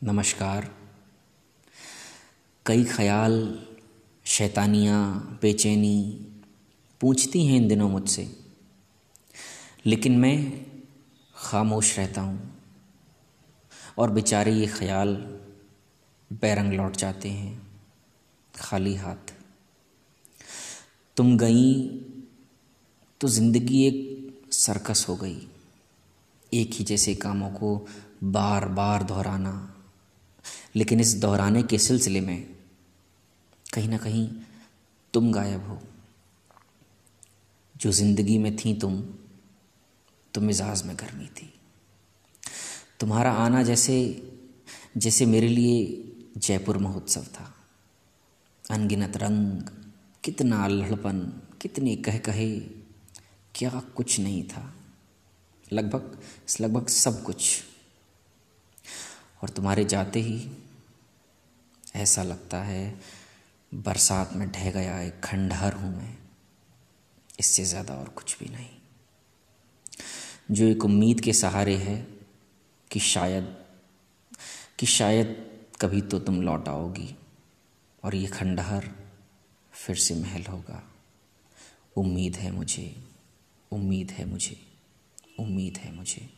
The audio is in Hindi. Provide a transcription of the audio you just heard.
नमस्कार। कई ख्याल, शैतानियाँ, बेचैनी पूछती हैं इन दिनों मुझसे, लेकिन मैं खामोश रहता हूँ और बेचारे ये ख्याल बैरंग लौट जाते हैं, खाली हाथ। तुम गई तो ज़िंदगी एक सर्कस हो गई, एक ही जैसे कामों को बार बार दोहराना। लेकिन इस दोहराने के सिलसिले में कहीं ना कहीं तुम गायब हो। जो ज़िंदगी में थी तुम तो मिजाज में गर्मी थी। तुम्हारा आना जैसे जैसे मेरे लिए जयपुर महोत्सव था। अनगिनत रंग, कितना अल्हड़पन, कितने कह कहे क्या कुछ नहीं था। लगभग लगभग सब कुछ। और तुम्हारे जाते ही ऐसा लगता है, बरसात में ढह गया एक खंडहर हूँ मैं। इससे ज़्यादा और कुछ भी नहीं। जो एक उम्मीद के सहारे है कि शायद कि शायद कभी तो तुम लौट आओगी और ये खंडहर फिर से महल होगा। उम्मीद है मुझे, उम्मीद है मुझे, उम्मीद है मुझे।